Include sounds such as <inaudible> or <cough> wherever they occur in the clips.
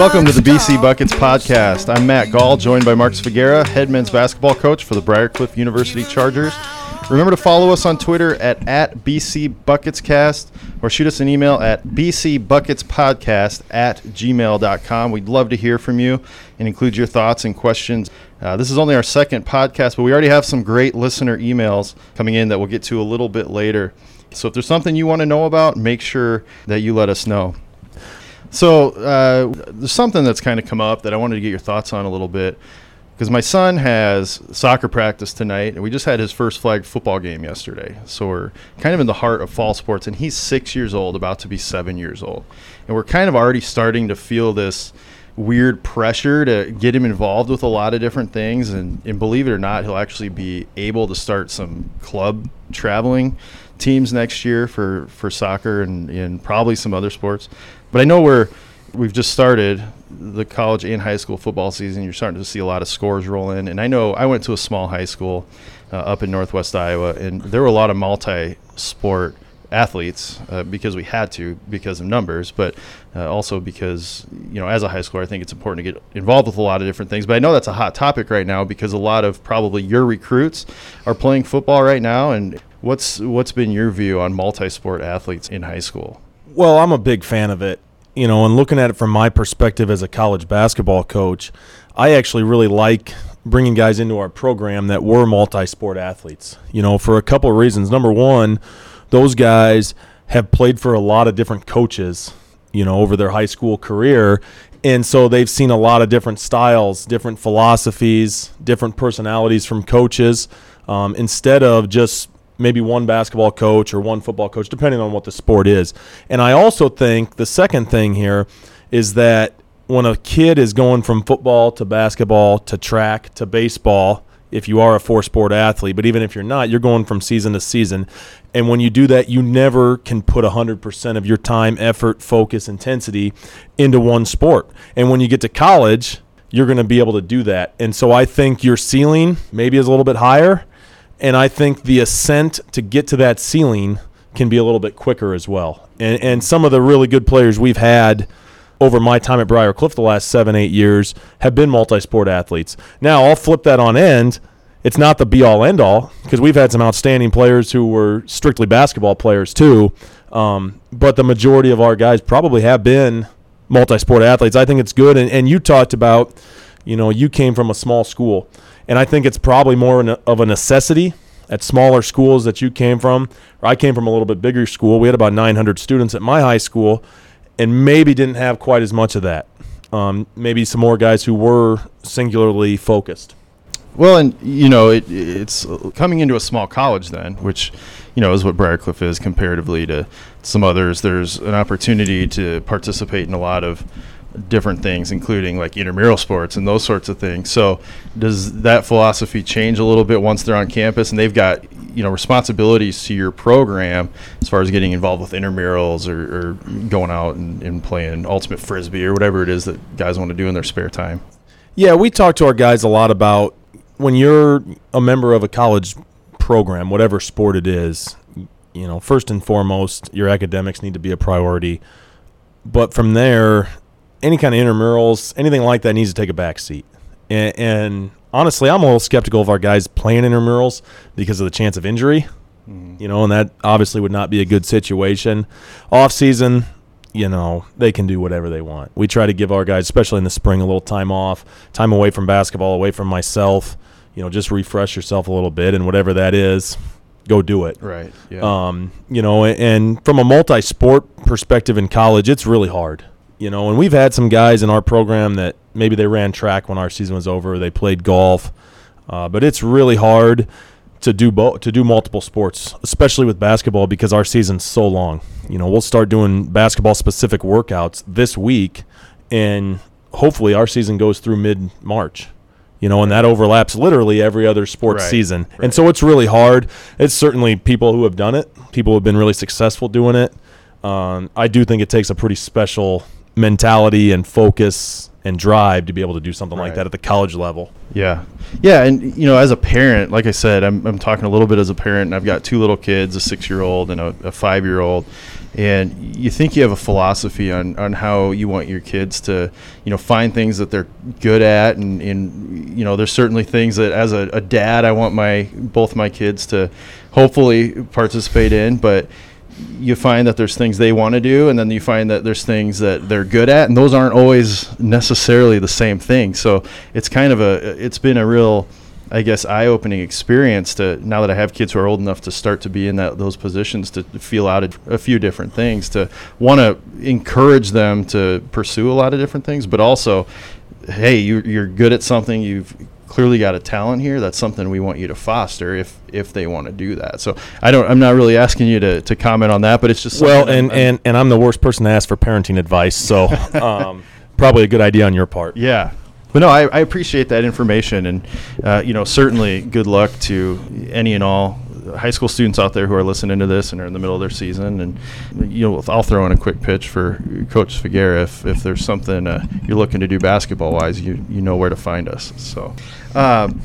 Welcome to the BC Buckets podcast. I'm Matt Gall, joined by Mark Svagera, head men's basketball coach for the Briar Cliff University Chargers. Remember to follow us on Twitter at, at BC BucketsCast or shoot us an email at bcbucketspodcast at gmail.com. We'd love to hear from you and include your thoughts and questions. Uh, this is only our second podcast, but we already have some great listener emails coming in that we'll get to a little bit later. So if there's something you want to know about, make sure that you let us know. So uh, there's something that's kind of come up that I wanted to get your thoughts on a little bit because my son has soccer practice tonight, and we just had his first flag football game yesterday. So we're kind of in the heart of fall sports, and he's six years old, about to be seven years old, and we're kind of already starting to feel this weird pressure to get him involved with a lot of different things and, and believe it or not he'll actually be able to start some club traveling teams next year for, for soccer and, and probably some other sports but i know we're we've just started the college and high school football season. You're starting to see a lot of scores roll in. And I know I went to a small high school uh, up in northwest Iowa, and there were a lot of multi sport athletes uh, because we had to because of numbers, but uh, also because you know as a high schooler, I think it's important to get involved with a lot of different things. But I know that's a hot topic right now because a lot of probably your recruits are playing football right now. And what's what's been your view on multi sport athletes in high school? Well, I'm a big fan of it you know, and looking at it from my perspective as a college basketball coach, I actually really like bringing guys into our program that were multi-sport athletes. You know, for a couple of reasons. Number one, those guys have played for a lot of different coaches, you know, over their high school career. And so they've seen a lot of different styles, different philosophies, different personalities from coaches. Um, instead of just maybe one basketball coach or one football coach, depending on what the sport is. And I also think the second thing here is that when a kid is going from football to basketball to track to baseball, if you are a four sport athlete, but even if you're not, you're going from season to season. And when you do that, you never can put 100% of your time, effort, focus, intensity into one sport. And when you get to college, you're going to be able to do that. And so I think your ceiling maybe is a little bit higher and I think the ascent to get to that ceiling can be a little bit quicker as well. And, and some of the really good players we've had over my time at Briar Cliff the last seven, eight years have been multi sport athletes. Now, I'll flip that on end. It's not the be all end all because we've had some outstanding players who were strictly basketball players too. Um, but the majority of our guys probably have been multi sport athletes. I think it's good. And, and you talked about, you know, you came from a small school. And I think it's probably more of a necessity at smaller schools that you came from. I came from a little bit bigger school. We had about 900 students at my high school, and maybe didn't have quite as much of that. Um, maybe some more guys who were singularly focused. Well, and you know, it, it's coming into a small college then, which you know is what Briar Cliff is comparatively to some others. There's an opportunity to participate in a lot of different things, including like intramural sports and those sorts of things. So, does that philosophy change a little bit once they're on campus and they've got you know responsibilities to your program as far as getting involved with intramurals or, or going out and, and playing ultimate frisbee or whatever it is that guys want to do in their spare time? Yeah, we talk to our guys a lot about when you're a member of a college program, whatever sport it is. You know, first and foremost, your academics need to be a priority. But from there, any kind of intramurals, anything like that needs to take a back seat. And, and, honestly, I'm a little skeptical of our guys playing intramurals because of the chance of injury. Mm-hmm. You know, and that obviously would not be a good situation. Off season, you know, they can do whatever they want. We try to give our guys, especially in the spring, a little time off, time away from basketball, away from myself. You know, just refresh yourself a little bit, and whatever that is, go do it. Right. Yeah. Um, you know, and from a multi-sport perspective in college, it's really hard you know, and we've had some guys in our program that maybe they ran track when our season was over, they played golf, uh, but it's really hard to do bo- to do multiple sports, especially with basketball because our season's so long. You know, we'll start doing basketball specific workouts this week, and hopefully our season goes through mid March. You know, and that overlaps literally every other sports right, season, right. and so it's really hard. It's certainly people who have done it, people who have been really successful doing it. Um, I do think it takes a pretty special mentality and focus and drive to be able to do something right. like that at the college level. Yeah. Yeah. And, you know, as a parent, like I said, I'm, I'm talking a little bit as a parent, and I've got two little kids, a six year old and a, a five year old. and you think you have a philosophy on, on how you want your kids to you know find things that they're good at and, and you know there's certainly things that as a, a dad I want my both my kids to hopefully participate in but you find that there's things they want to do and then you find that there's things that they're good at and those aren't always necessarily the same thing. So it's kind of a it's been a real I guess eye-opening experience to now that I have kids who are old enough to start to be in that those positions to feel out a, a few different things to want to encourage them to pursue a lot of different things but also hey you, you're good at something you've clearly got a talent here that's something we want you to foster if if they want to do that so i don't i'm not really asking you to, to comment on that but it's just well and, I'm, and and i'm the worst person to ask for parenting advice so <laughs> um, probably a good idea on your part yeah but no, I, I appreciate that information, and uh, you know, certainly good luck to any and all high school students out there who are listening to this and are in the middle of their season. And you know, I'll throw in a quick pitch for Coach Svagera if, if there's something uh, you're looking to do basketball wise, you you know where to find us. So. Um,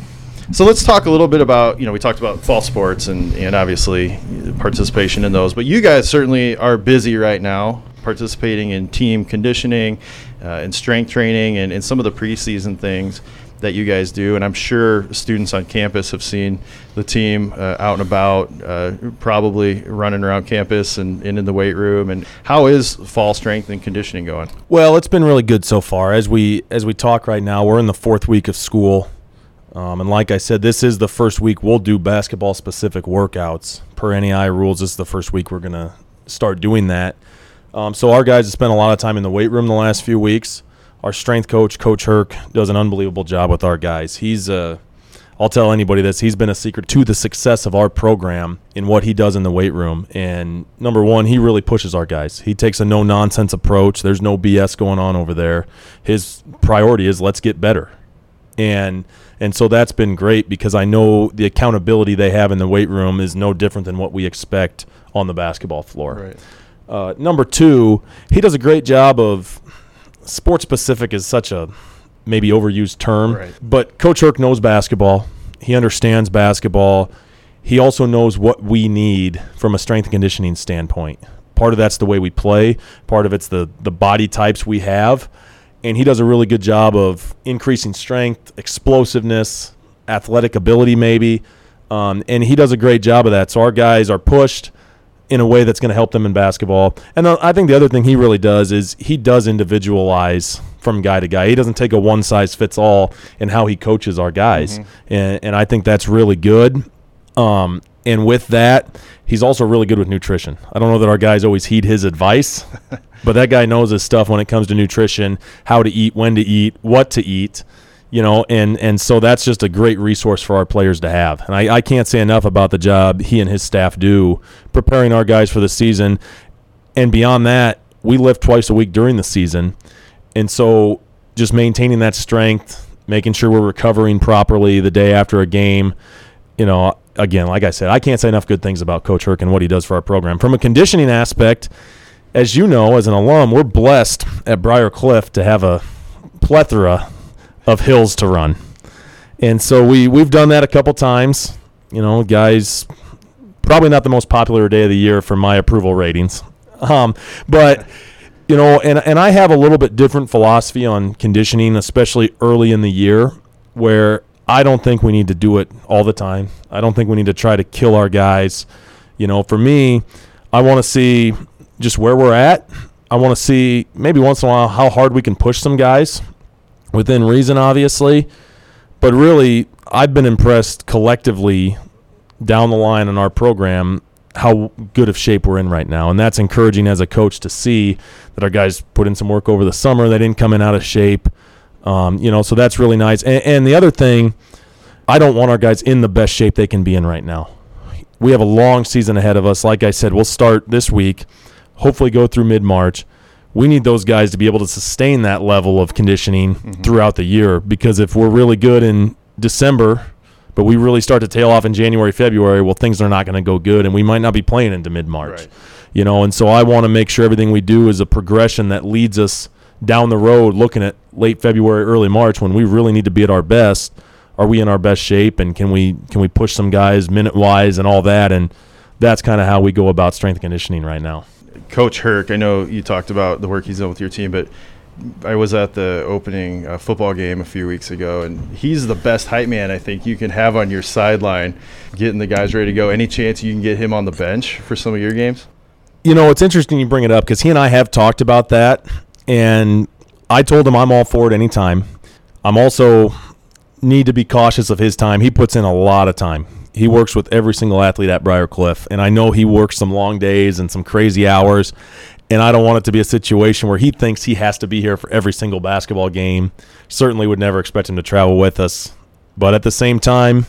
so let's talk a little bit about you know we talked about fall sports and, and obviously participation in those, but you guys certainly are busy right now participating in team conditioning uh, and strength training and, and some of the preseason things that you guys do. And I'm sure students on campus have seen the team uh, out and about, uh, probably running around campus and, and, in the weight room. And how is fall strength and conditioning going? Well, it's been really good so far. As we as we talk right now, we're in the fourth week of school. Um, and like I said, this is the first week we'll do basketball specific workouts per NAIA rules. This is the first week we're going to start doing that. Um, so our guys have spent a lot of time in the weight room the last few weeks. Our strength coach, Coach Herc, does an unbelievable job with our guys. He's uh, I'll tell anybody this. He's been a secret to the success of our program in what he does in the weight room. And number one, he really pushes our guys. He takes a no nonsense approach. There's no BS going on over there. His priority is let's get better. And and so that's been great because I know the accountability they have in the weight room is no different than what we expect on the basketball floor. Right. Uh, number two, he does a great job of sports specific is such a maybe overused term, right. but Coach Herc knows basketball. He understands basketball. He also knows what we need from a strength and conditioning standpoint. Part of that's the way we play. Part of it's the the body types we have, and he does a really good job of increasing strength, explosiveness, athletic ability, maybe. Um, and he does a great job of that. So our guys are pushed in a way that's going to help them in basketball. And I think the other thing he really does is he does individualize from guy to guy. He doesn't take a one size fits all in how he coaches our guys, mm-hmm. and and I think that's really good. Um, and with that, he's also really good with nutrition. I don't know that our guys always heed his advice, <laughs> but that guy knows his stuff when it comes to nutrition, how to eat, when to eat, what to eat you know, and and so that's just a great resource for our players to have. And I, I can't say enough about the job he and his staff do preparing our guys for the season. And beyond that, we lift twice a week during the season, and so just maintaining that strength, making sure we're recovering properly the day after a game. You know, again, like I said, I can't say enough good things about Coach Herc and what he does for our program. From a conditioning aspect, as you know, as an alum, we're blessed at Briar Cliff to have a plethora of hills to run. And so we we've done that a couple times. You know, guys, probably not the most popular day of the year for my approval ratings. Um, but you know, and and I have a little bit different philosophy on conditioning, especially early in the year, where I don't think we need to do it all the time. I don't think we need to try to kill our guys. You know, for me, I want to see just where we're at. I want to see maybe once in a while how hard we can push some guys within reason, obviously. But really, I've been impressed collectively down the line in our program how good of shape we're in right now. And that's encouraging as a coach to see that our guys put in some work over the summer. They didn't come in out of shape. Um, you know, so that's really nice. And, and the other thing, I don't want our guys in the best shape they can be in right now. We have a long season ahead of us. Like I said, we'll start this week, hopefully go through mid March we need those guys to be able to sustain that level of conditioning mm-hmm. throughout the year because if we're really good in December, but we really start to tail off in January, February, well, things are not going to go good, and we might not be playing into mid March. Right. You know, and so I want to make sure everything we do is a progression that leads us down the road, looking at late February, early March, when we really need to be at our best. Are we in our best shape, and can we can we push some guys minute wise and all that? And that's kind of how we go about strength conditioning right now Coach Herc, I know you talked about the work he's done with your team, but I was at the opening uh, football game a few weeks ago, and he's the best hype man I think you can have on your sideline, getting the guys ready to go. Any chance you can get him on the bench for some of your games? You know, it's interesting you bring it up because he and I have talked about that, and I told him I'm all for it anytime. I'm also need to be cautious of his time. He puts in a lot of time. He works with every single athlete at Briar Cliff, and I know he works some long days and some crazy hours. And I don't want it to be a situation where he thinks he has to be here for every single basketball game. Certainly would never expect him to travel with us. But at the same time,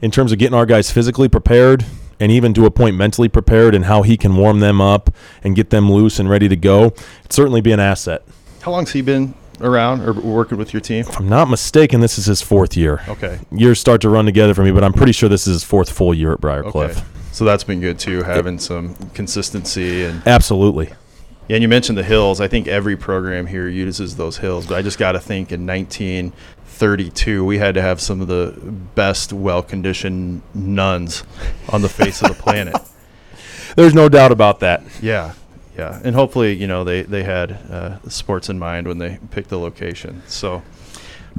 in terms of getting our guys physically prepared and even to a point mentally prepared and how he can warm them up and get them loose and ready to go, it'd certainly be an asset. How long's he been around or working with your team? If I'm not mistaken, this is his fourth year. Okay. Years start to run together for me, but I'm pretty sure this is his fourth full year at Briar Cliff. Okay. So that's been good too, having some consistency and Absolutely. Yeah, and you mentioned the hills. I think every program here uses those hills, but I just got to think in 1932 we had to have some of the best well-conditioned nuns on the face of the planet. <laughs> There's no doubt about that. Yeah, yeah, and hopefully you know they they had uh, sports in mind when they picked the location. So.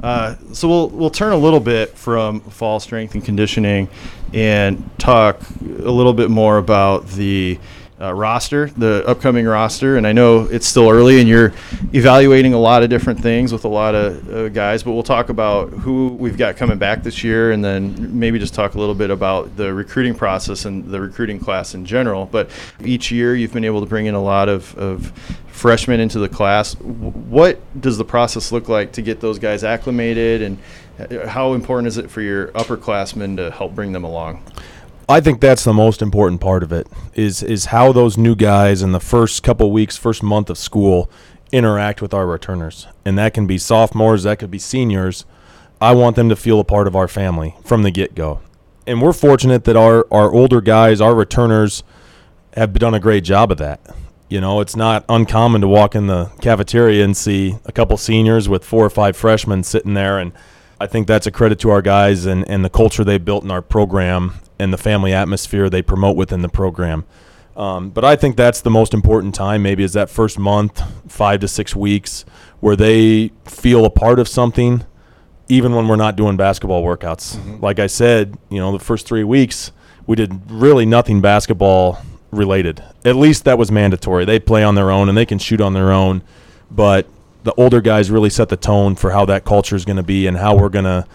Uh, so we'll we'll turn a little bit from fall strength and conditioning, and talk a little bit more about the uh, roster, the upcoming roster. And I know it's still early and you're evaluating a lot of different things with a lot of uh, guys, but we'll talk about who we've got coming back this year and then maybe just talk a little bit about the recruiting process and the recruiting class in general. But each year you've been able to bring in a lot of, of freshmen into the class. What does the process look like to get those guys acclimated and uh, how important is it for your upperclassmen to help bring them along? I think that's the most important part of it is is how those new guys in the first couple weeks, first month of school interact with our returners. And that can be sophomores, that could be seniors. I want them to feel a part of our family from the get-go. And we're fortunate that our our older guys, our returners have done a great job of that. You know, it's not uncommon to walk in the cafeteria and see a couple seniors with four or five freshmen sitting there and I think that's a credit to our guys and, and the culture they built in our program and the family atmosphere they promote within the program. Um, but I think that's the most important time, maybe, is that first month, five to six weeks, where they feel a part of something, even when we're not doing basketball workouts. Mm-hmm. Like I said, you know, the first three weeks, we did really nothing basketball related. At least that was mandatory. They play on their own and they can shoot on their own. But the older guys really set the tone for how that culture is going to be and how we're going to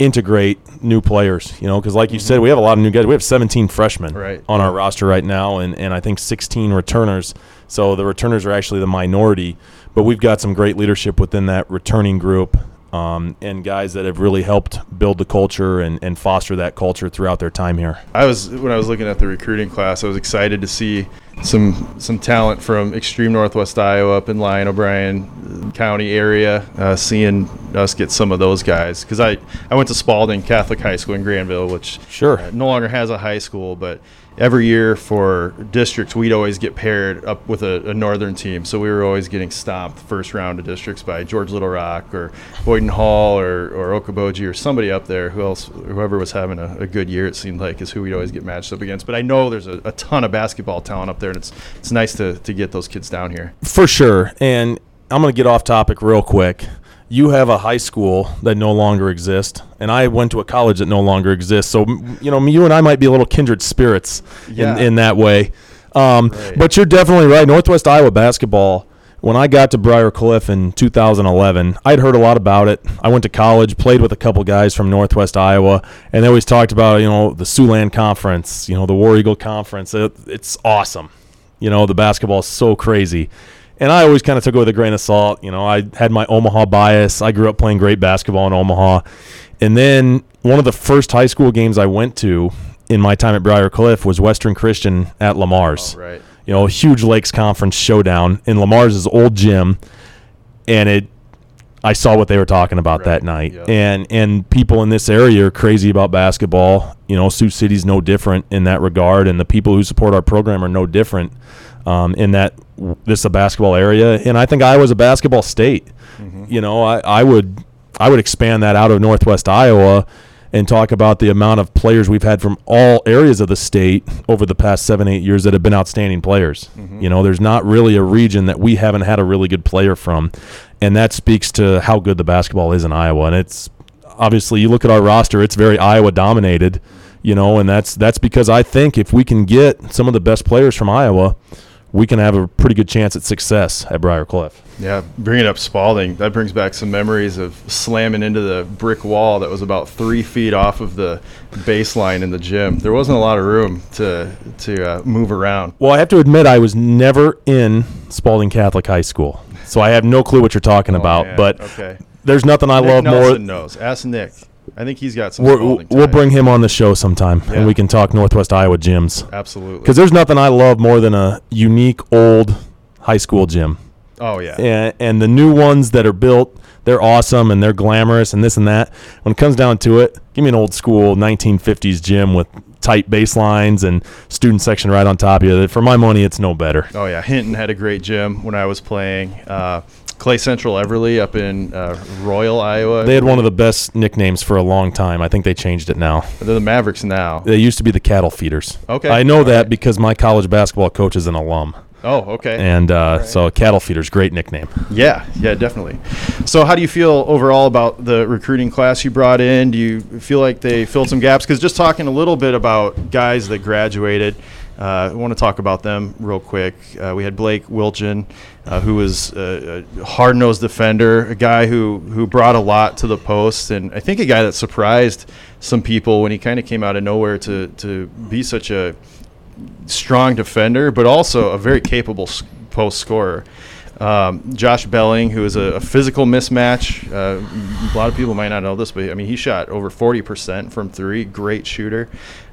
integrate new players, you know, because like you mm-hmm. said, we have a lot of new guys. We have 17 freshmen right. on our roster right now, and, and I think 16 returners. So the returners are actually the minority, but we've got some great leadership within that returning group um, and guys that have really helped build the culture and, and foster that culture throughout their time here. I was when I was looking at the recruiting class, I was excited to see some some talent from extreme Northwest Iowa up in Lyon O'Brien County area. Uh, seeing us get some of those guys because I I went to Spalding Catholic High School in Granville, which sure uh, no longer has a high school, but every year for districts, we'd always get paired up with a, a, northern team. So we were always getting stomped first round of districts by George Little Rock or Boyden-Hull or, or Okoboji or somebody up there who else, whoever was having a, a, good year, it seemed like, is who we'd always get matched up against. But I know there's a, a ton of basketball talent up there, and it's, it's nice to, to get those kids down here. For sure. And I'm going to get off topic real quick you have a high school that no longer exists, and I went to a college that no longer exists. So, you know, you and I might be a little kindred spirits yeah. in, in that way. Um, right. But you're definitely right. Northwest Iowa basketball, when I got to Briar Cliff in 2011, I'd heard a lot about it. I went to college, played with a couple guys from Northwest Iowa, and they always talked about, you know, the Siouxland Conference, you know, the War Eagle Conference. It, it's awesome. You know, the basketball is so crazy and I always kind of took it with a grain of salt. You know, I had my Omaha bias. I grew up playing great basketball in Omaha. And then one of the first high school games I went to in my time at Briar Cliff was Western Christian at Le Mars. Oh, right. You know, a huge Lakes Conference showdown in Le Mars old gym. And it I saw what they were talking about right. that night. Yep. And and people in this area are crazy about basketball. You know, Sioux City's no different in that regard and the people who support our program are no different um, in that this is a basketball area, and I think Iowa's a basketball state. Mm-hmm. You know, I, I would I would expand that out of Northwest Iowa and talk about the amount of players we've had from all areas of the state over the past seven, eight years that have been outstanding players. Mm-hmm. You know, there's not really a region that we haven't had a really good player from. And that speaks to how good the basketball is in Iowa. And it's obviously, you look at our roster, it's very Iowa dominated, you know, and that's, that's because I think if we can get some of the best players from Iowa, we can have a pretty good chance at success at Briar Cliff. Yeah, bringing up Spalding, that brings back some memories of slamming into the brick wall that was about three feet off of the baseline in the gym. There wasn't a lot of room to to uh, move around. Well, I have to admit, I was never in Spalding Catholic High School, so I have no clue what you're talking about. Oh, man. But okay, there's nothing I Nick love more. Nelson knows. Ask Nick. I think he's got some. We're, we'll ties. bring him on the show sometime, Yeah. and we can talk Northwest Iowa gyms. absolutely. Because there's nothing I love more than a unique old high school gym. Oh yeah. and, and the new ones that are built they're awesome and they're glamorous and this and that when it comes down to it give me an old school 1950s gym with tight baselines and student section right on top of you for my money it's no better Oh yeah, Hinton had a great gym when I was playing. Uh, Clay Central Everly up in uh, Royal, Iowa. they had one of the best nicknames for a long time i think they changed it now They're the Mavericks now. they used to be the cattle feeders Okay. i know All that right. because my college basketball coach is an alum Oh, okay. and uh, so cattle feeders great nickname Yeah, yeah, definitely. So, how do you feel overall about the recruiting class you brought in? Do you feel like they filled some gaps? Because just talking a little bit about guys that graduated, uh, I want to talk about them real quick. Uh, we had Blake Wilchin, uh, who was a, a hard-nosed defender, a guy who who brought a lot to the post, and I think a guy that surprised some people when he kind of came out of nowhere to to be such a strong defender, but also a very capable post scorer. Um, Josh Belling, who is a, a physical mismatch. Uh, a lot of people might not know this, but I mean, he shot over 40% from three. Great shooter.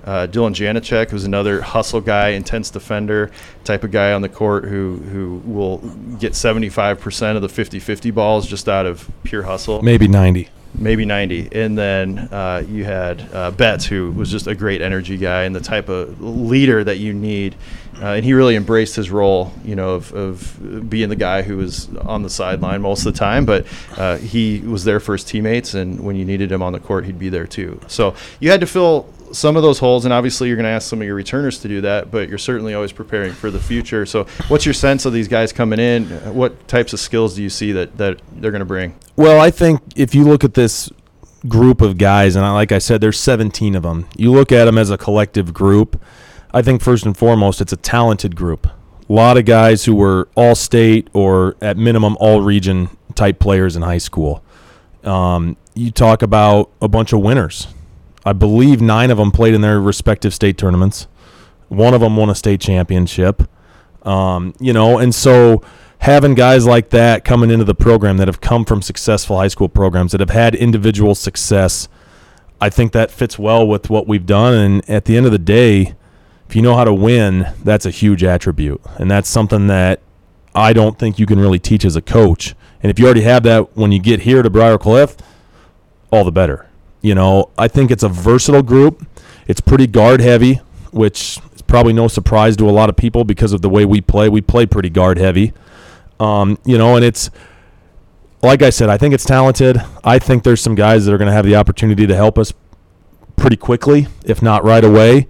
Uh, Dylan Janicek, who's another hustle guy, intense defender, type of guy on the court who, who will get 75% of the 50 50 balls just out of pure hustle. Maybe 90 maybe 90 and then uh, you had uh, betts who was just a great energy guy and the type of leader that you need. Uh, and he really embraced his role you know of, of being the guy who was on the sideline most of the time. But uh, he was there for his teammates and when you needed him on the court he'd be there too. So you had to fill some of those holes, and obviously you're going to ask some of your returners to do that, but you're certainly always preparing for the future. So, what's your sense of these guys coming in? What types of skills do you see that, that they're going to bring? Well, I think if you look at this group of guys, and I, like I said, there's 17 of them. You look at them as a collective group. I think first and foremost, it's a talented group. A lot of guys who were all state or at minimum all region type players in high school. Um, you talk about a bunch of winners. I believe nine of them played in their respective state tournaments. One of them won a state championship. Um, you know, and so having guys like that coming into the program that have come from successful high school programs that have had individual success, I think that fits well with what we've done. And at the end of the day, if you know how to win, that's a huge attribute. And that's something that I don't think you can really teach as a coach. And if you already have that when you get here to Briar Cliff, all the better. You know, I think it's a versatile group. It's pretty guard heavy, which is probably no surprise to a lot of people because of the way we play. We play pretty guard heavy. Um, you know, and it's like I said, I think it's talented. I think there's some guys that are going to have the opportunity to help us pretty quickly, if not right away.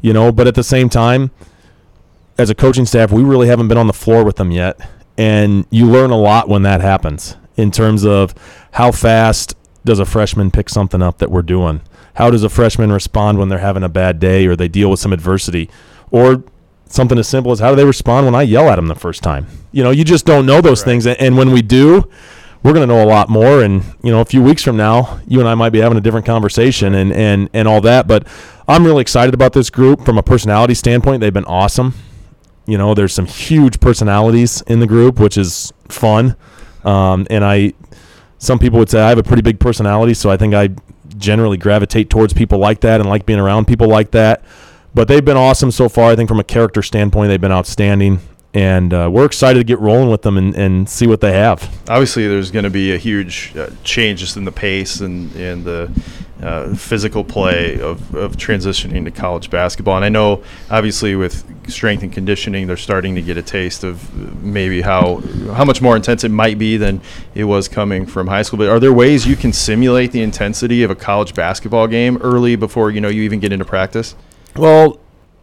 You know, but at the same time, as a coaching staff, we really haven't been on the floor with them yet. And you learn a lot when that happens in terms of how fast does a freshman pick something up that we're doing? How does a freshman respond when they're having a bad day or they deal with some adversity? Or something as simple as how do they respond when I yell at them the first time? You know, you just don't know those Right. things. And, and when we do, we're going to know a lot more. And, you know, a few weeks from now, you and I might be having a different conversation and, and, and all that. But I'm really excited about this group from a personality standpoint. They've been awesome. You know, there's some huge personalities in the group, which is fun. Um, and I, some people would say I have a pretty big personality, so I think I generally gravitate towards people like that and like being around people like that. But they've been awesome so far. I think from a character standpoint, they've been outstanding. And uh, we're excited to get rolling with them and, and see what they have. Obviously, there's going to be a huge uh, change just in the pace and, and the uh, physical play of, of transitioning to college basketball. And I know, obviously, with strength and conditioning, they're starting to get a taste of maybe how how much more intense it might be than it was coming from high school. But are there ways you can simulate the intensity of a college basketball game early before you know you even get into practice? Well,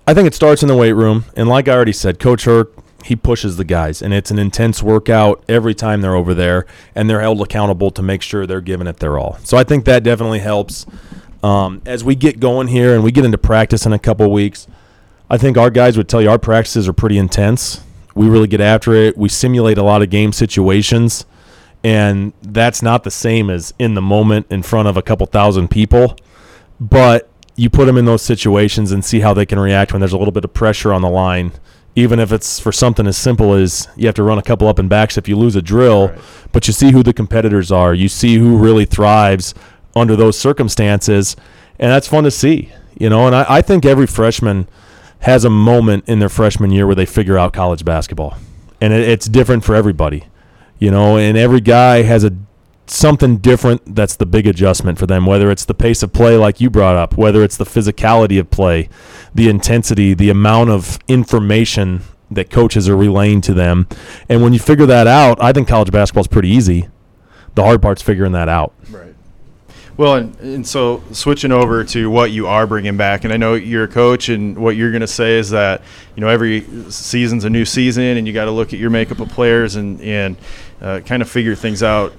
I think it starts in the weight room, and like I already said, Coach Herc he pushes the guys, and it's an intense workout every time they're over there, and they're held accountable to make sure they're giving it their all. So I think that definitely helps. Um, as we get going here and we get into practice in a couple weeks, I think our guys would tell you our practices are pretty intense. We really get after it. We simulate a lot of game situations, and that's not the same as in the moment in front of a couple thousand people. But you put them in those situations and see how they can react when there's a little bit of pressure on the line even if it's for something as simple as you have to run a couple up and backs if you lose a drill, right. but you see who the competitors are. You see who really thrives under those circumstances, and that's fun to see. You know, and I, I think every freshman has a moment in their freshman year where they figure out college basketball, and it, it's different for everybody. You know, and every guy has a something different that's the big adjustment for them whether it's the pace of play like you brought up whether it's the physicality of play the intensity the amount of information that coaches are relaying to them. And when you figure that out i think college basketball is pretty easy. The hard part's figuring that out. Right. Well, and, and so switching over to what you are bringing back, and I know you're a coach, and what you're going to say is that you know every season's a new season, and you got to look at your makeup of players and and uh, kind of figure things out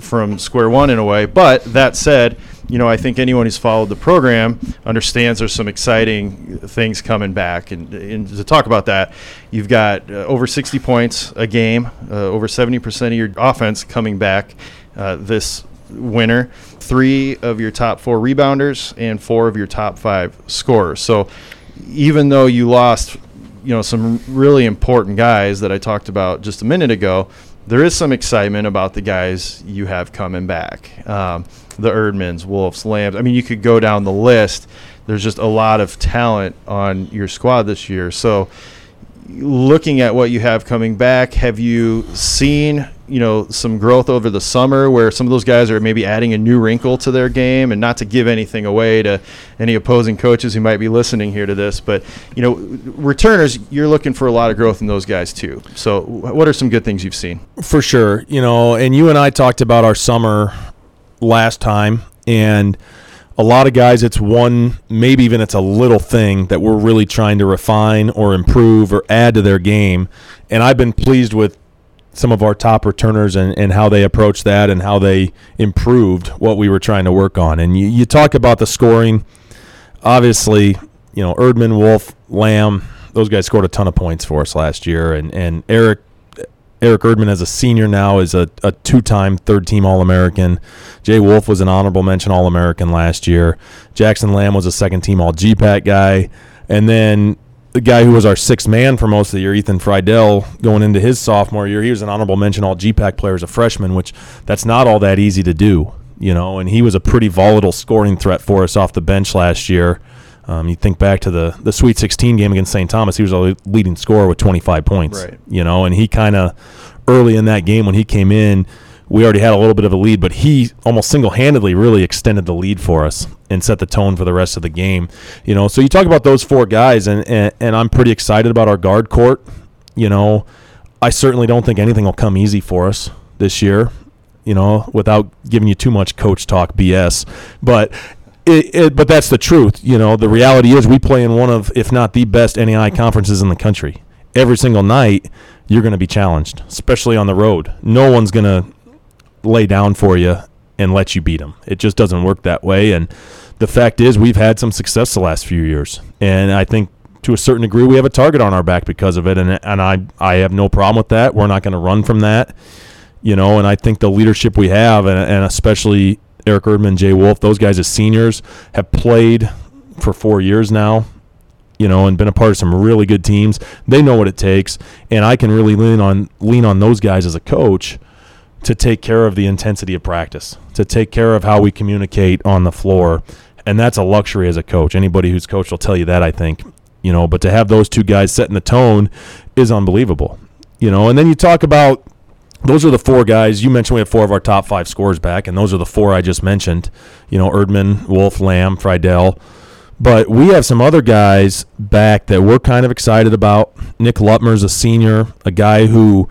from square one in a way. But that said, you know, I think anyone who's followed the program understands there's some exciting things coming back. And, and to talk about that, you've got uh, over 60 points a game, uh, over 70% of your offense coming back uh, this winter. Three of your top four rebounders and four of your top five scorers. So even though you lost, you know, some really important guys that I talked about just a minute ago, there is some excitement about the guys you have coming back. Um, the Erdmans, Wolves, Lambs. I mean, you could go down the list. There's just a lot of talent on your squad this year. So, looking at what you have coming back, have you seen you know some growth over the summer where some of those guys are maybe adding a new wrinkle to their game and not to give anything away to any opposing coaches who might be listening here to this but you know returners you're looking for a lot of growth in those guys too. So what are some good things you've seen? For sure you know and you and I talked about our summer last time and a lot of guys it's one maybe even it's a little thing that we're really trying to refine or improve or add to their game and I've been pleased with some of our top returners and, and how they approached that and how they improved what we were trying to work on. And you, you talk about the scoring. Obviously, you know, Erdman, Wolf, Lamb, those guys scored a ton of points for us last year. And, and Eric Eric Erdman as a senior now is a, a two-time third-team All-American. Jay Wolf was an honorable mention All-American last year. Jackson Lamb was a second-team All-GPAC guy. And then the guy who was our sixth man for most of the year, Ethan Friedel, going into his sophomore year, he was an honorable mention all GPAC player as a freshman, which that's not all that easy to do, you know. And he was a pretty volatile scoring threat for us off the bench last year. Um, you think back to the the Sweet 16 game against St. Thomas, he was a leading scorer with 25 points, right. you know. And he kind of early in that game when he came in we already had a little bit of a lead, but he almost single-handedly really extended the lead for us and set the tone for the rest of the game. You know, so you talk about those four guys, and and, and I'm pretty excited about our guard court. You know, I certainly don't think anything will come easy for us this year. You know, without giving you too much coach talk BS, but it, it, but that's the truth. You know, the reality is we play in one of, if not the best NAIA conferences in the country. Every single night, you're going to be challenged, especially on the road. No one's going to lay down for you and let you beat them. It just doesn't work that way. And the fact is, we've had some success the last few years, and I think to a certain degree we have a target on our back because of it. And and I I have no problem with that. We're not going to run from that, you know. And I think the leadership we have, and, and especially Eric Erdman, Jay Wolf, those guys as seniors have played for four years now you know, and been a part of some really good teams. They know what it takes, and I can really lean on lean on those guys as a coach to take care of the intensity of practice, to take care of how we communicate on the floor. And that's a luxury as a coach. Anybody who's coached will tell you that, I think. You know, but to have those two guys setting the tone is unbelievable. You know, and then you talk about those are the four guys you mentioned. We have four of our top five scores back, and those are the four I just mentioned. You know, Erdman, Wolf, Lamb, Friedel. But we have some other guys back that we're kind of excited about. Nick Lutmer's a senior, a guy who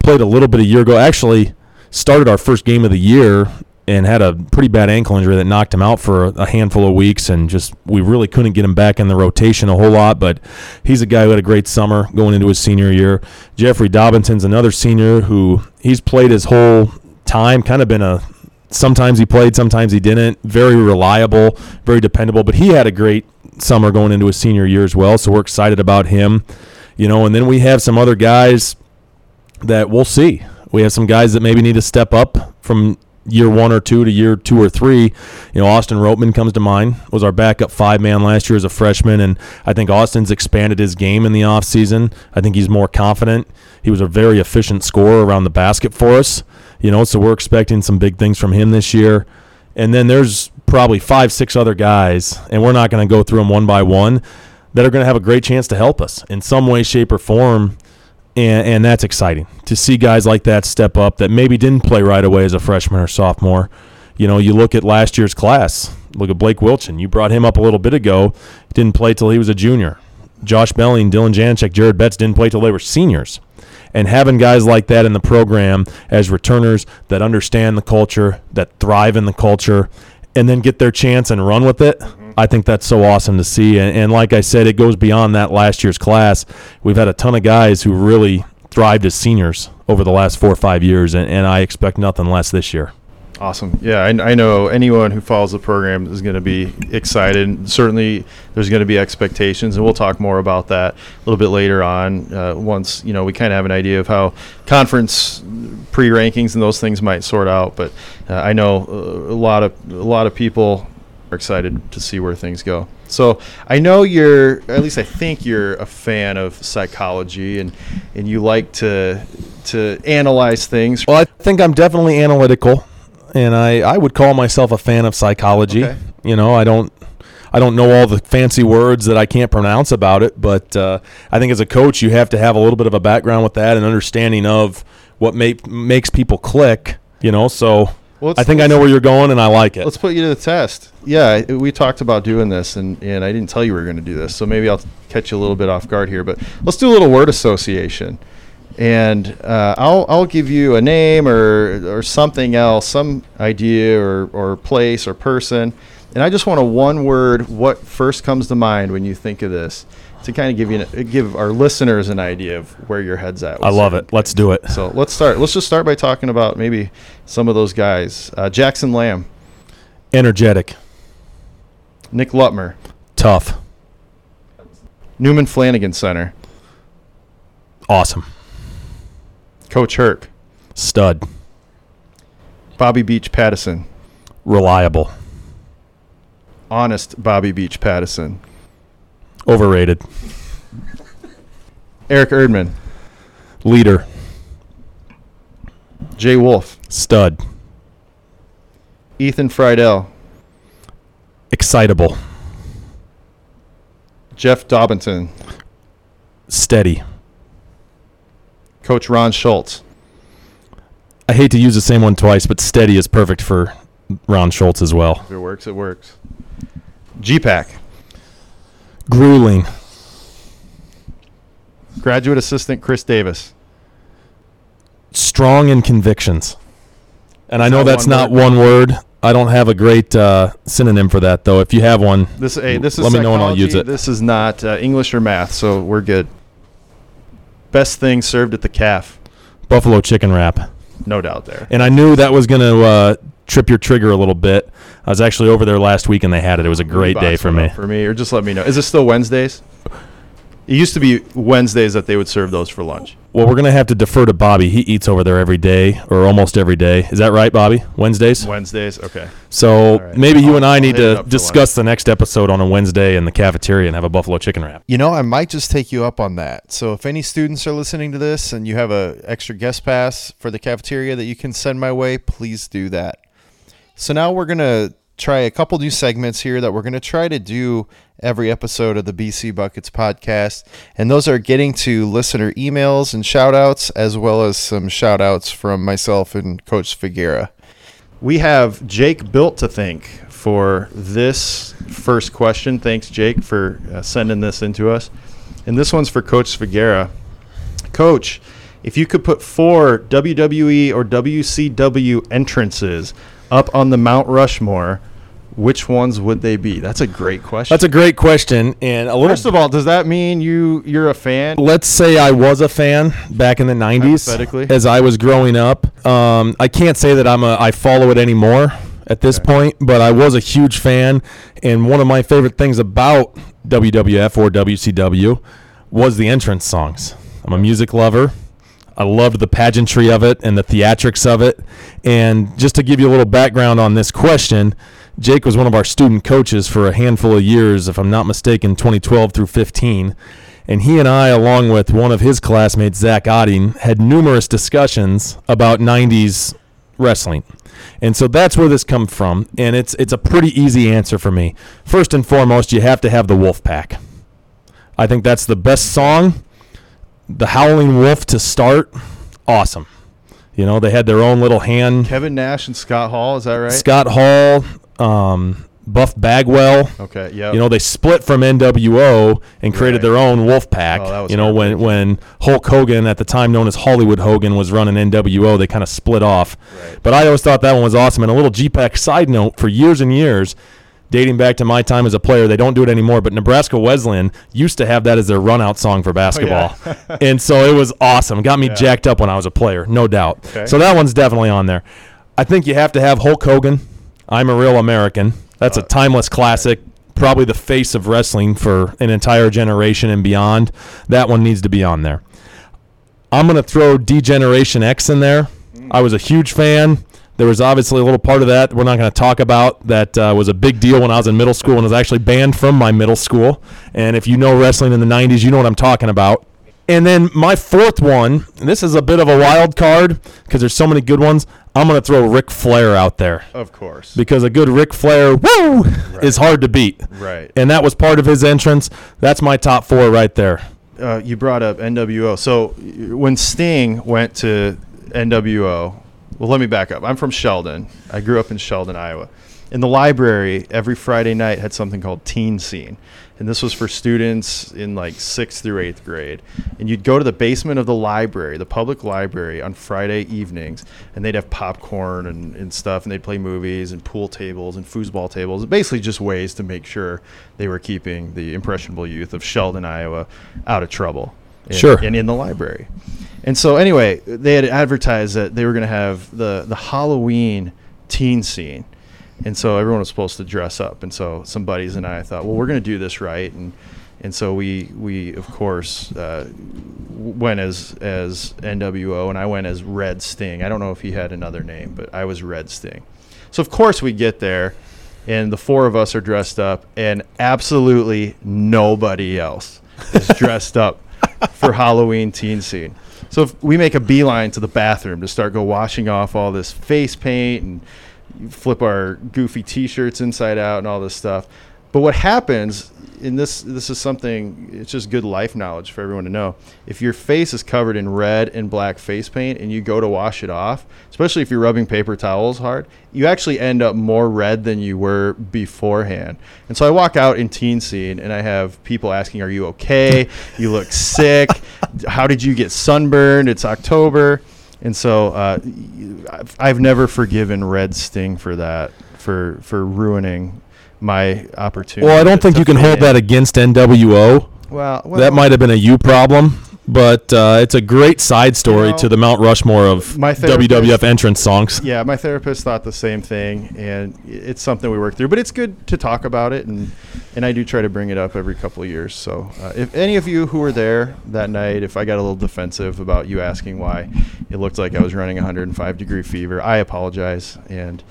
played a little bit a year ago. Actually, started our first game of the year and had a pretty bad ankle injury that knocked him out for a handful of weeks and just we really couldn't get him back in the rotation a whole lot but he's a guy who had a great summer going into his senior year. Jeffrey dobinson's another senior who he's played his whole time kind of been a sometimes he played sometimes he didn't very reliable very dependable but he had a great summer going into his senior year as well so we're excited about him you know and then we have some other guys that we'll see we have some guys that maybe need to step up from year one or two to year two or three. You know, Austin Ropeman comes to mind, was our backup five man last year as a freshman, and I think Austin's expanded his game in the offseason. I think he's more confident. He was a very efficient scorer around the basket for us, you know, so we're expecting some big things from him this year. And then there's probably five, six other guys, and we're not going to go through them one by one, that are going to have a great chance to help us in some way, shape, or form and, and that's exciting to see guys like that step up that maybe didn't play right away as a freshman or sophomore. You know, you look at last year's class. Look at Blake Wilchin. You brought him up a little bit ago. Didn't play till he was a junior. Josh Belling, Dylan Janchek, Jared Betts didn't play till they were seniors. And having guys like that in the program as returners that understand the culture, that thrive in the culture, and then get their chance and run with it. I think that's so awesome to see. And, and, like I said, it goes beyond that last year's class. We've had a ton of guys who really thrived as seniors over the last four or five years, and, and I expect nothing less this year. Awesome. Yeah, I, I know anyone who follows the program is going to be excited. Certainly, there's going to be expectations, and we'll talk more about that a little bit later on. Uh, once you know we kind of have an idea of how conference pre-rankings and those things might sort out. But uh, I know uh, a lot of a lot of people are excited to see where things go. So I know you're, at least I think you're a fan of psychology, and and you like to to analyze things. Well, I think I'm definitely analytical, and I I would call myself a fan of psychology. Okay. You know, I don't. I don't know all the fancy words that I can't pronounce about it, but uh, I think as a coach, you have to have a little bit of a background with that and understanding of what make, makes people click. You know, so Well, I think I know where you're going, and I like it. Let's put you to the test. Yeah, I- we talked about doing this, and, and I didn't tell you we were going to do this, so maybe I'll catch you a little bit off guard here. But let's do a little word association, and uh, I'll I'll give you a name or or something else, some idea or or place or person, and I just want a one word. What first comes to mind when you think of this? To kind of give you an, give our listeners an idea of where your head's at. I love it. Let's do it. so let's start. Let's just start by talking about maybe some of those guys. Uh, Jackson Lamb, Energetic, Nick Lutmer, tough, Newman Flanagan Center, awesome, Coach Herc, stud, Bobby Beach Pattison, reliable, honest Bobby Beach Pattison, overrated, Eric Erdman, leader, Jay Wolf, stud, Ethan Friedel, excitable, Jeff Dobbinton, steady. Coach Ron Schultz, I hate to use the same one twice, but steady is perfect for Ron Schultz as well. if it works, it works. GPAC, Grueling, graduate assistant Chris Davis, strong in convictions. And I know that that's not one word. I don't have a great uh, synonym for that, though. If you have one, This hey, this is Let me know and I'll use it. This is not uh, English or math, so we're good. Best thing served at the calf, buffalo chicken wrap. no doubt there. And I knew that was going to uh, trip your trigger a little bit. I was actually over there last week and they had it. It was a great day for me. For me, or just let me know. Is it still Wednesdays? It used to be Wednesdays that they would serve those for lunch. Well, we're going to have to defer to Bobby. He eats over there every day or almost every day. Is that right, Bobby? Wednesdays? Wednesdays, okay. So right. maybe you I'll- and I I'll need to up for discuss the next episode on a Wednesday in the cafeteria and have a buffalo chicken wrap. You know, I might just take you up on that. So if any students are listening to this and you have a extra guest pass for the cafeteria that you can send my way, please do that. So now we're going to try a couple new segments here that we're going to try to do every episode of the BC Buckets podcast. And those are getting to listener emails and shout outs, as well as some shout outs from myself and Coach Svagera. We have Jake Built to thank for this first question. Thanks, Jake, for uh, sending this into us. And this one's for Coach Svagera. Coach, if you could put four WWE or WCW entrances up on the Mount Rushmore, which ones would they be? That's a great question. That's a great question, and a little. First of all, does that mean you you're a fan? let's say I was a fan back in the '90s, as I was growing up. Um, I can't say that I'm a I follow it anymore at this Okay. point, but I was a huge fan, and one of my favorite things about WWF or WCW was the entrance songs. I'm a music lover. I loved the pageantry of it and the theatrics of it. And just to give you a little background on this question, Jake was one of our student coaches for a handful of years, if I'm not mistaken, 2012 through 15. And he and I, along with one of his classmates, Zach Otting, had numerous discussions about 90s wrestling. And so that's where this comes from. And it's it's a pretty easy answer for me. First and foremost, you have to have the Wolf Pack. I think that's the best song. The Howling Wolf to start, awesome. You know, they had their own little hand. Kevin Nash and Scott Hall, is that right? Scott Hall, um, Buff Bagwell. Okay, yeah. You know, they split from NWO and created Right. their own Wolf Pack. Oh, you know, when when Hulk Hogan, at the time known as Hollywood Hogan, was running NWO, they kind of split off. Right. But I always thought that one was awesome. And a little GPAC side note: for years and years, dating back to my time as a player, they don't do it anymore. But Nebraska Wesleyan used to have that as their run-out song for basketball, <laughs> <laughs> and so it was awesome. Got me Yeah. jacked up when I was a player, no doubt. Okay. So that one's definitely on there. I think you have to have Hulk Hogan. I'm a real American. That's a Uh, timeless classic. Probably the face of wrestling for an entire generation and beyond. That one needs to be on there. I'm going to throw D-Generation X in there. I was a huge fan. There was obviously a little part of that we're not going to talk about that uh, was a big deal when I was in middle school and was actually banned from my middle school. And if you know wrestling in the 90s, you know what I'm talking about. And then my fourth one, and this is a bit of a wild card because there's so many good ones. I'm going to throw Ric Flair out there Of course. because a good Ric Flair woo is hard to beat. right. And that was part of his entrance. That's my top four right there. uh, you brought up NWO. So when Sting went to NWO, well, let me back up. I'm from Sheldon. I grew up in Sheldon, Iowa. In the library, every Friday night had something called Teen Scene. And this was for students in like sixth through eighth grade. And you'd go to the basement of the library, the public library, on Friday evenings, and they'd have popcorn and, and stuff, and they'd play movies and pool tables and foosball tables. Basically, just ways to make sure they were keeping the impressionable youth of Sheldon, Iowa, out of trouble. And, Sure. And in the library. And so, anyway, they had advertised that they were going to have the, the Halloween teen scene. And so everyone was supposed to dress up. And so some buddies and I thought, well, we're going to do this right. And and so we we of course uh, went as as NWO, and I went as Red Sting. I don't know if he had another name, but I was Red Sting. So of course we get there, and the four of us are dressed up, and absolutely nobody else is <laughs> dressed up for Halloween teen scene. So we make a beeline to the bathroom to start go washing off all this face paint and flip our goofy T-shirts inside out and all this stuff. But what happens, and this this is something, it's just good life knowledge for everyone to know. If your face is covered in red and black face paint and you go to wash it off, especially if you're rubbing paper towels hard, you actually end up more red than you were beforehand. And so I walk out in teen scene and I have people asking, "Are you okay? You look sick. How did you get sunburned? It's October." And so uh, I've, I've never forgiven Red Sting for that, for for ruining my opportunity. Well, I don't think you can hold in. that against NWO. Well, well, that might have been a you problem, but uh, it's a great side story know, to the Mount Rushmore of my WWF entrance songs. Yeah, my therapist thought the same thing, and it's something we work through. But it's good to talk about it, and and I do try to bring it up every couple of years. So uh, if any of you who were there that night, if I got a little defensive about you asking why it looked like I was running 105 degree fever, I apologize, and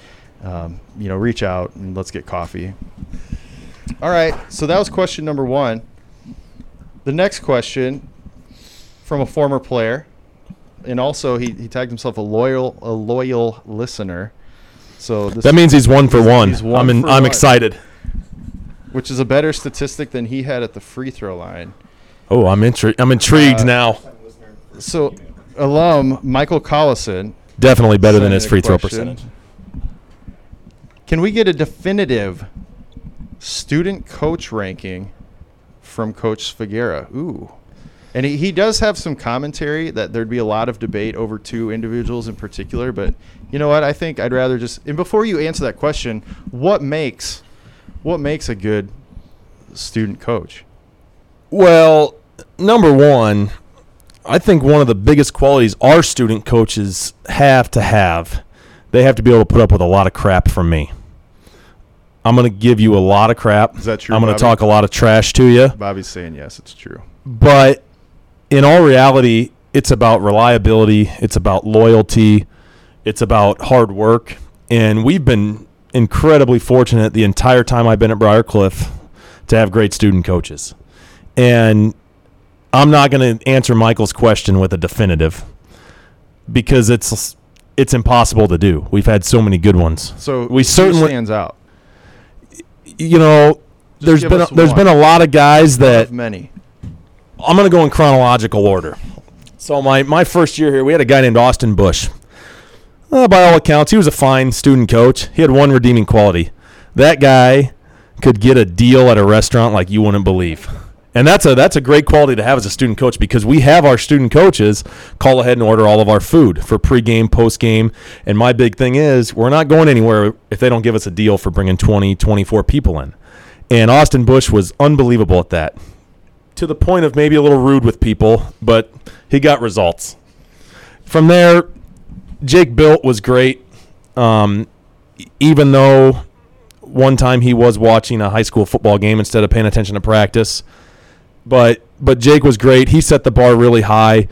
um, you know, reach out and let's get coffee. All right, so that was question number one. The next question from a former player, and also he, he tagged himself a loyal a loyal listener. So this, That means he's one for one. one I'm in, I'm one. excited. which is a better statistic than he had at the free throw line. Oh, I'm intri- I'm intrigued Uh, now. So, alum Michael Collison. Definitely better than his free throw percentage. Can we get a definitive student coach ranking from Coach Svagera? Ooh. And he, he does have some commentary that there'd be a lot of debate over two individuals in particular, but you know what? I think I'd rather just and before you answer that question, what makes what makes a good student coach? Well, number one, I think one of the biggest qualities our student coaches have to have, they have to be able to put up with a lot of crap from me. I'm going to give you a lot of crap. Is that true, I'm going to talk a lot of trash to you. Bobby's saying yes, it's true. But in all reality, it's about reliability, it's about loyalty, it's about hard work. And we've been incredibly fortunate the entire time I've been at Briar Cliff to have great student coaches. And I'm not going to answer Michael's question with a definitive because it's it's impossible to do. We've had so many good ones. So We certainly- stands out. You know, there's been a, there's one. been a lot of guys that of many. I'm going to go in chronological order. So my my first year here, we had a guy named Austin Bush. Uh, by all accounts, he was a fine student coach. He had one redeeming quality. That guy could get a deal at a restaurant like you wouldn't believe. And that's a that's a great quality to have as a student coach because we have our student coaches call ahead and order all of our food for pregame, postgame. And my big thing is we're not going anywhere if they don't give us a deal for bringing 20, 24 people in. And Austin Bush was unbelievable at that to the point of maybe a little rude with people, but he got results. From there, Jake Built was great. Um, even though one time he was watching a high school football game instead of paying attention to practice, but but Jake was great. He set the bar really high.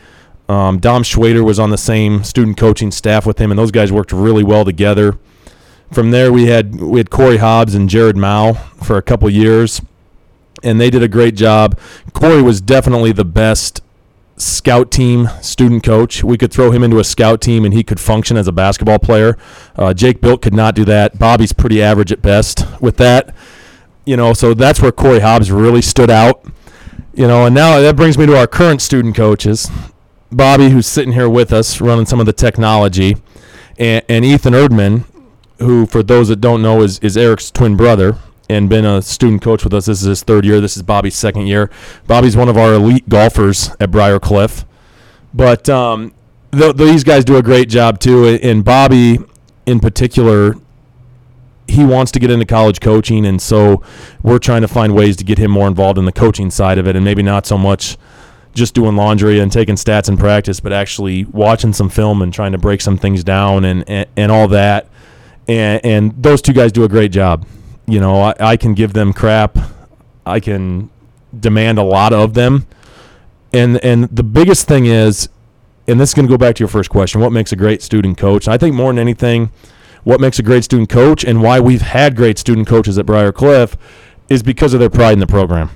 Um, Dom Schwader was on the same student coaching staff with him, and those guys worked really well together. From there, we had we had Corey Hobbs and Jared Mao for a couple years and they did a great job. Corey was definitely the best scout team student coach. We could throw him into a scout team and he could function as a basketball player. Uh, Jake Built could not do that. Bobby's pretty average at best with that. You know, so that's where Corey Hobbs really stood out. You know, and now that brings me to our current student coaches. Bobby, who's sitting here with us, running some of the technology, and, and Ethan Erdman, who, for those that don't know, is, is Eric's twin brother and been a student coach with us. This is his third year. This is Bobby's second year. Bobby's one of our elite golfers at Briar Cliff. But um, th- these guys do a great job too. And Bobby, in particular, he wants to get into college coaching, and so we're trying to find ways to get him more involved in the coaching side of it, and maybe not so much just doing laundry and taking stats in practice, but actually watching some film and trying to break some things down and and, and all that. And, and those two guys do a great job. You know, I, I can give them crap. I can demand a lot of them. And and the biggest thing is, and this is going to go back to your first question: what makes a great student coach? I think more than anything, what makes a great student coach and why we've had great student coaches at Briar Cliff is because of their pride in the program.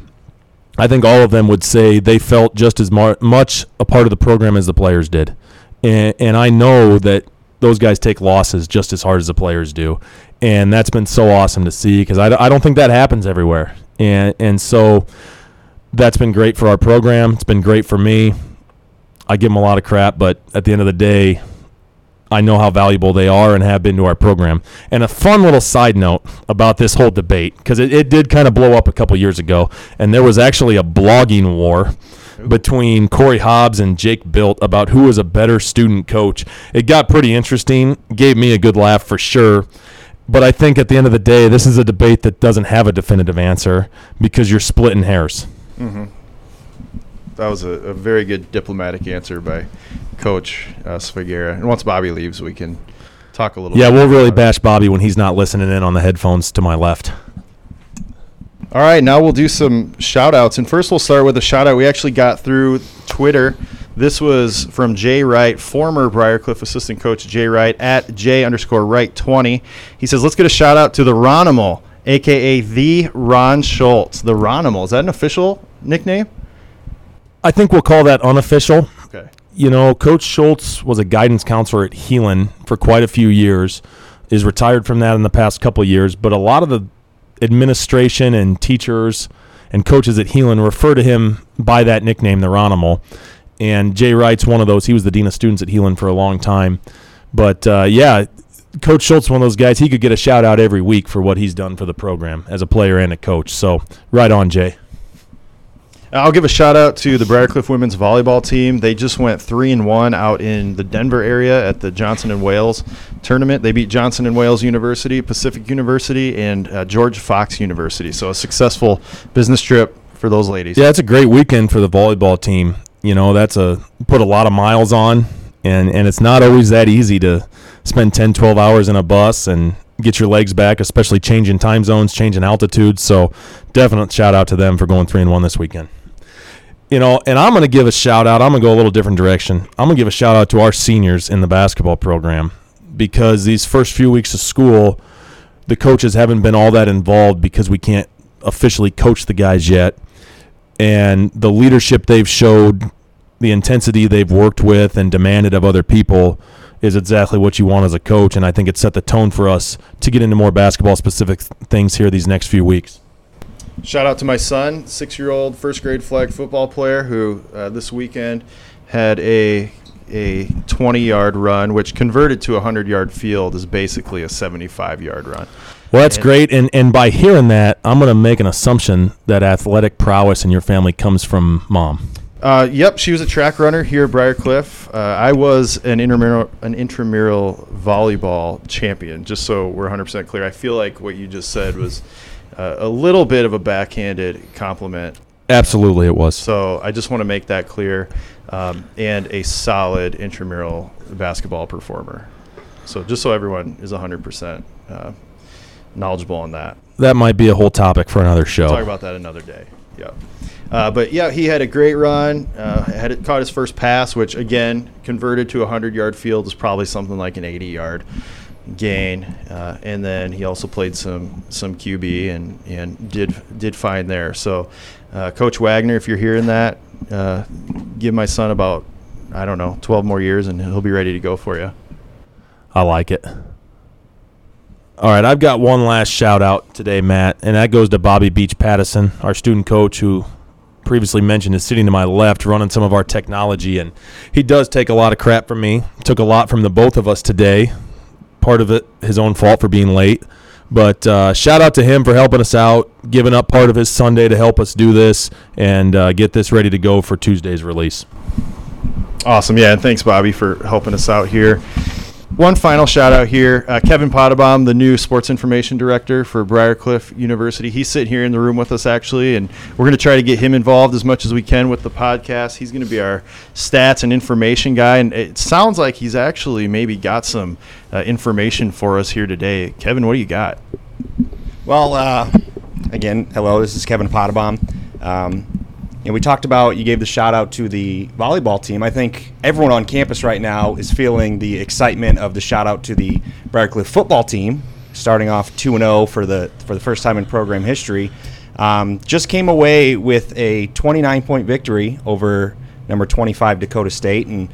I think all of them would say they felt just as mar- much a part of the program as the players did. And, and I know that those guys take losses just as hard as the players do. And that's been so awesome to see because I, I don't think that happens everywhere. And, and so that's been great for our program. It's been great for me. I give them a lot of crap, but at the end of the day, I know how valuable they are and have been to our program. And a fun little side note about this whole debate, because it, it did kind of blow up a couple years ago, and there was actually a blogging war between Corey Hobbs and Jake Built about who was a better student coach. It got pretty interesting, gave me a good laugh for sure. But I think at the end of the day, this is a debate that doesn't have a definitive answer because you're splitting hairs. Mm-hmm. That was a, a very good diplomatic answer by Coach uh. And once Bobby leaves, we can talk a little. Yeah, we'll really about it. bash Bobby when he's not listening in on the headphones to my left. All right, now we'll do some shout outs. And first, we'll start with a shout out we actually got through Twitter. This was from Jay Wright, former Briar Cliff assistant coach Jay Wright at J underscore Wright 20. He says, Let's get a shout out to the Ronimal, aka the Ron Schultz. The Ronimal. Is that an official nickname? I think we'll call that unofficial. Okay. you know, Coach Schultz was a guidance counselor at Heelan for quite a few years. is retired from that in the past couple of years, but a lot of the administration and teachers and coaches at Heelan refer to him by that nickname, the Ronimal. And Jay Wright's one of those. He was the dean of students at Heelan for a long time. But uh, yeah, Coach Schultz, one of those guys, he could get a shout out every week for what he's done for the program as a player and a coach. So right on, Jay. I'll give a shout out to the Briar Cliff women's volleyball team. They just went three and one out in the Denver area at the Johnson and Wales tournament. They beat Johnson and Wales University, Pacific University, and uh, George Fox University. So a successful business trip for those ladies. Yeah, it's a great weekend for the volleyball team. You know, that's a put a lot of miles on, and and it's not always that easy to spend 10, 12 hours in a bus and get your legs back, especially changing time zones, changing altitudes. So, definite shout out to them for going three and one this weekend you know, and I'm going to give a shout out. I'm going to go a little different direction. I'm going to give a shout out to our seniors in the basketball program because these first few weeks of school, the coaches haven't been all that involved because we can't officially coach the guys yet. And the leadership they've showed, the intensity they've worked with and demanded of other people is exactly what you want as a coach. And I think it set the tone for us to get into more basketball specific things here these next few weeks. Shout out to my son, six-year-old first grade flag football player, who uh, this weekend had a a 20-yard run, which converted to a 100-yard field is basically a 75-yard run. Well, that's and great, and and by hearing that, I'm going to make an assumption that athletic prowess in your family comes from mom. Uh, yep, she was a track runner here at Briar Cliff. Uh, I was an intramural an intramural volleyball champion. Just so we're 100% clear, I feel like what you just said was uh, a little bit of a backhanded compliment. Absolutely, it was. So I just want to make that clear, um, and a solid intramural basketball performer. So just so everyone is 100% uh, knowledgeable on that. That might be a whole topic for another show. We'll talk about that another day. Yeah. Uh, but yeah, he had a great run. Uh, had it, caught his first pass, which again converted to a hundred yard field is probably something like an 80 yard gain, uh, and then he also played some some QB and and did did fine there. So, uh, Coach Wagner, if you're hearing that, uh, give my son about I don't know 12 more years, and he'll be ready to go for you. I like it. All right, I've got one last shout out today, Matt, and that goes to Bobby Beach Pattison, our student coach who previously mentioned is sitting to my left running some of our technology and he does take a lot of crap from me took a lot from the both of us today part of it his own fault for being late. But uh, shout out to him for helping us out, giving up part of his Sunday to help us do this and uh, get this ready to go for Tuesday's release. Awesome. Yeah. And thanks, Bobby, for helping us out here one final shout out here uh, Kevin Pottebaum, the new sports information director for Briar Cliff University. He's sitting here in the room with us, actually, and we're going to try to get him involved as much as we can with the podcast. He's going to be our stats and information guy, and it sounds like he's actually maybe got some uh, information for us here today. Kevin, what do you got? Well, uh, again, hello, this is Kevin Pottebaum. Um, and we talked about, you gave the shout out to the volleyball team. I think everyone on campus right now is feeling the excitement of the shout out to the Briar Cliff football team, starting off 2 0 for the, for the first time in program history. Um, just came away with a 29 point victory over number 25 Dakota State. And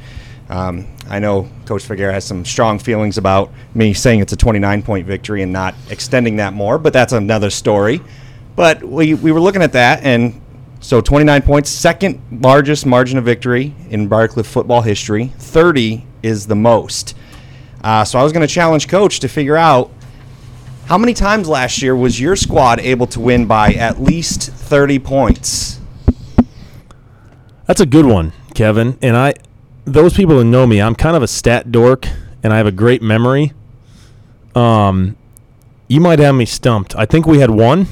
um, I know Coach Svagera has some strong feelings about me saying it's a 29 point victory and not extending that more, but that's another story. But we, we were looking at that, and so 29 points, second largest margin of victory in Briar Cliff football history. 30 is the most. Uh, so I was going to challenge coach to figure out how many times last year was your squad able to win by at least 30 points? That's a good one, Kevin. And I those people who know me, I'm kind of a stat dork and I have a great memory. Um you might have me stumped. I think we had one.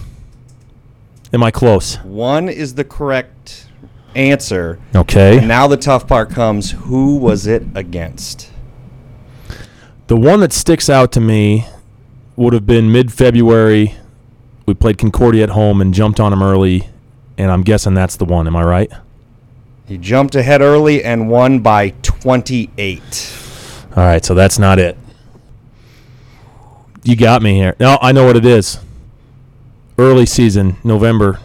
Am I close? One is the correct answer. Okay. And now the tough part comes who was it against? The one that sticks out to me would have been mid February. We played Concordia at home and jumped on them early, and I'm guessing that's the one. Am I right? He jumped ahead early and won by 28. All right, so that's not it. You got me here. No, I know what it is early season, November,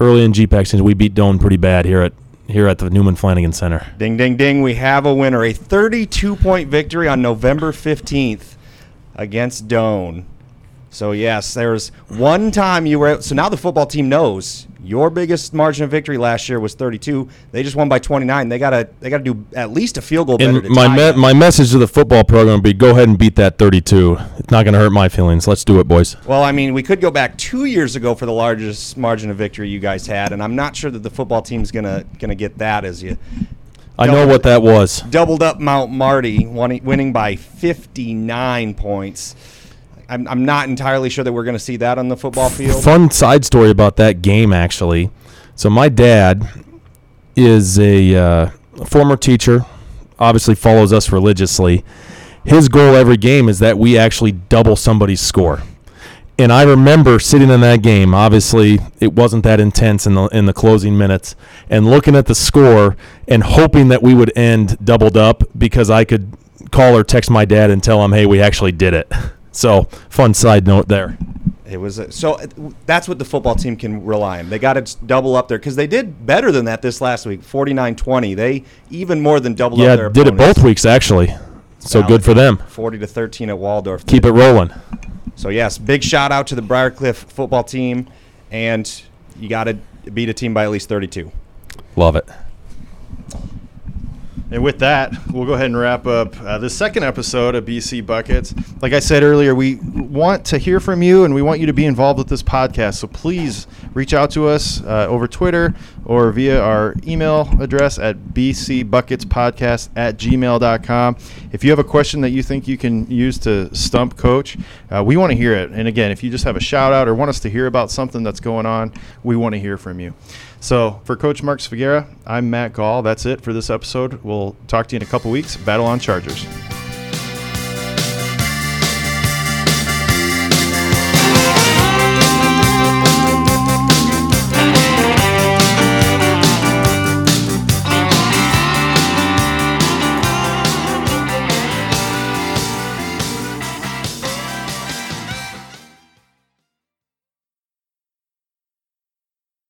early in GPAC season, we beat Doane pretty bad here at here at the Newman Flanagan Center. Ding, ding, ding! We have a winner. A 32 point victory on November 15th against Doane. So yes, there's one time you were. So now the football team knows your biggest margin of victory last year was 32. They just won by 29. They gotta they gotta do at least a field goal better. And my me- my message to the football program would be go ahead and beat that 32. It's not going to hurt my feelings. Let's do it, boys. Well, I mean, we could go back two years ago for the largest margin of victory you guys had, and I'm not sure that the football team's gonna gonna get that as you I know what that was. doubled up Mount Marty, winning by 59 points. I'm, I'm not entirely sure that we're going to see that on the football field. Fun side story about that game, actually. So my dad is a uh, former teacher, obviously follows us religiously. His goal every game is that we actually double somebody's score. And I remember sitting in that game. Obviously, it wasn't that intense in the in the closing minutes, and looking at the score and hoping that we would end doubled up because I could call or text my dad and tell him, "Hey, we actually did it." <laughs> So, fun side note there. It was a, so uh, that's what the football team can rely on. They got to double up there because they did better than that this last week, 49-20. They even more than doubled Yeah, did it both weeks actually. So Now good for them. 40 to 13 at Waldorf. Keep it rolling. So yes, big shout out to the Briar Cliff football team, and you got to beat a team by at least 32. Love it. And with that, we'll go ahead and wrap up uh, the second episode of BC Buckets. Like I said earlier, we want to hear from you and we want you to be involved with this podcast. So please reach out to us uh, over Twitter or via our email address at bcbucketspodcast at gmail.com. If you have a question that you think you can use to stump coach, uh, we want to hear it. And again, if you just have a shout out or want us to hear about something that's going on, we want to hear from you. So for Coach Mark Svagera, I'm Matt Gall. That's it for this episode. We'll talk to you in a couple weeks. Battle on Chargers.